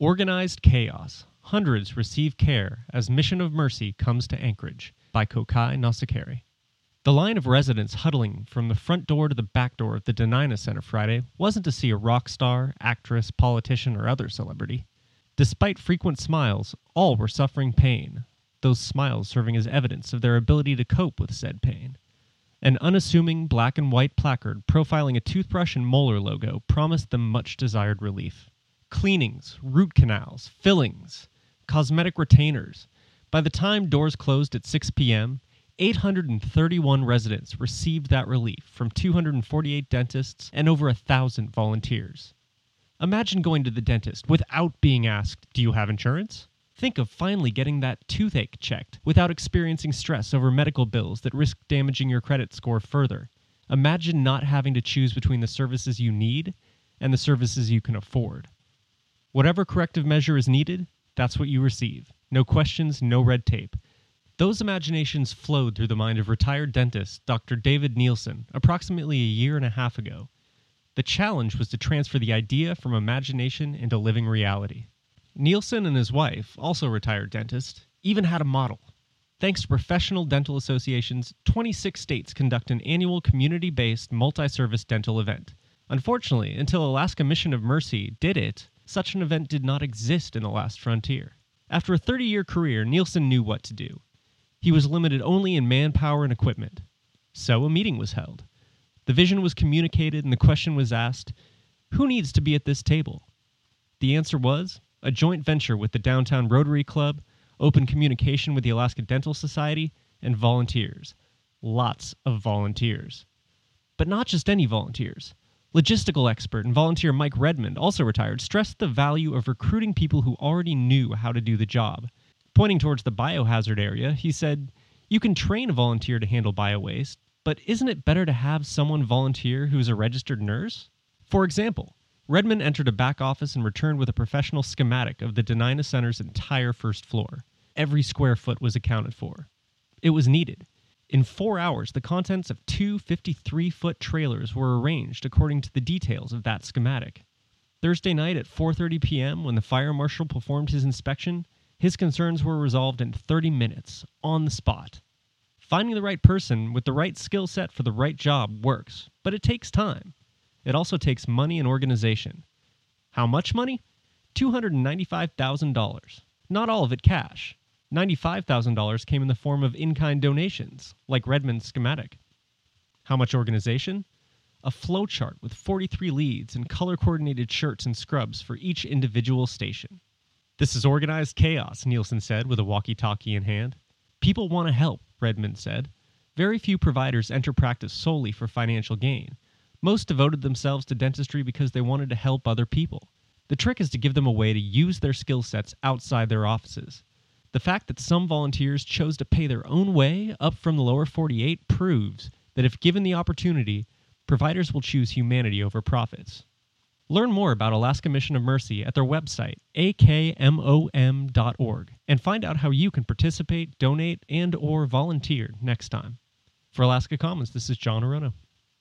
Organized Chaos. Hundreds receive care as Mission of Mercy comes to Anchorage by Kokai Nasekari. The line of residents huddling from the front door to the back door of the Dena'ina Center Friday wasn't to see a rock star, actress, politician, or other celebrity. Despite frequent smiles, all were suffering pain, those smiles serving as evidence of their ability to cope with said pain. An unassuming black and white placard profiling a toothbrush and molar logo promised them much desired relief. Cleanings, root canals, fillings, cosmetic retainers. By the time doors closed at 6 p.m., 831 residents received that relief from 248 dentists and over a thousand volunteers. Imagine going to the dentist without being asked, Do you have insurance? Think of finally getting that toothache checked without experiencing stress over medical bills that risk damaging your credit score further. Imagine not having to choose between the services you need and the services you can afford. Whatever corrective measure is needed, that's what you receive. No questions, no red tape. Those imaginations flowed through the mind of retired dentist Dr. David Nielsen approximately a year and a half ago. The challenge was to transfer the idea from imagination into living reality. Nielsen and his wife, also retired dentist, even had a model. Thanks to professional dental associations, 26 states conduct an annual community based multi service dental event. Unfortunately, until Alaska Mission of Mercy did it, such an event did not exist in the last frontier. After a 30 year career, Nielsen knew what to do. He was limited only in manpower and equipment. So a meeting was held. The vision was communicated, and the question was asked Who needs to be at this table? The answer was a joint venture with the Downtown Rotary Club, open communication with the Alaska Dental Society, and volunteers. Lots of volunteers. But not just any volunteers. Logistical expert and volunteer Mike Redmond, also retired, stressed the value of recruiting people who already knew how to do the job. Pointing towards the biohazard area, he said, You can train a volunteer to handle biowaste, but isn't it better to have someone volunteer who's a registered nurse? For example, Redmond entered a back office and returned with a professional schematic of the Dena'ina Center's entire first floor. Every square foot was accounted for. It was needed. In four hours, the contents of two 53 foot trailers were arranged according to the details of that schematic. Thursday night at 4:30 p.m., when the fire marshal performed his inspection, his concerns were resolved in 30 minutes, on the spot. Finding the right person with the right skill set for the right job works, but it takes time. It also takes money and organization. How much money? $295,000. Not all of it cash. $95,000 came in the form of in kind donations, like Redmond's schematic. How much organization? A flowchart with 43 leads and color coordinated shirts and scrubs for each individual station. This is organized chaos, Nielsen said with a walkie talkie in hand. People want to help, Redmond said. Very few providers enter practice solely for financial gain. Most devoted themselves to dentistry because they wanted to help other people. The trick is to give them a way to use their skill sets outside their offices. The fact that some volunteers chose to pay their own way up from the lower 48 proves that if given the opportunity, providers will choose humanity over profits. Learn more about Alaska Mission of Mercy at their website, akmom.org, and find out how you can participate, donate, and or volunteer next time. For Alaska Commons, this is John Arono.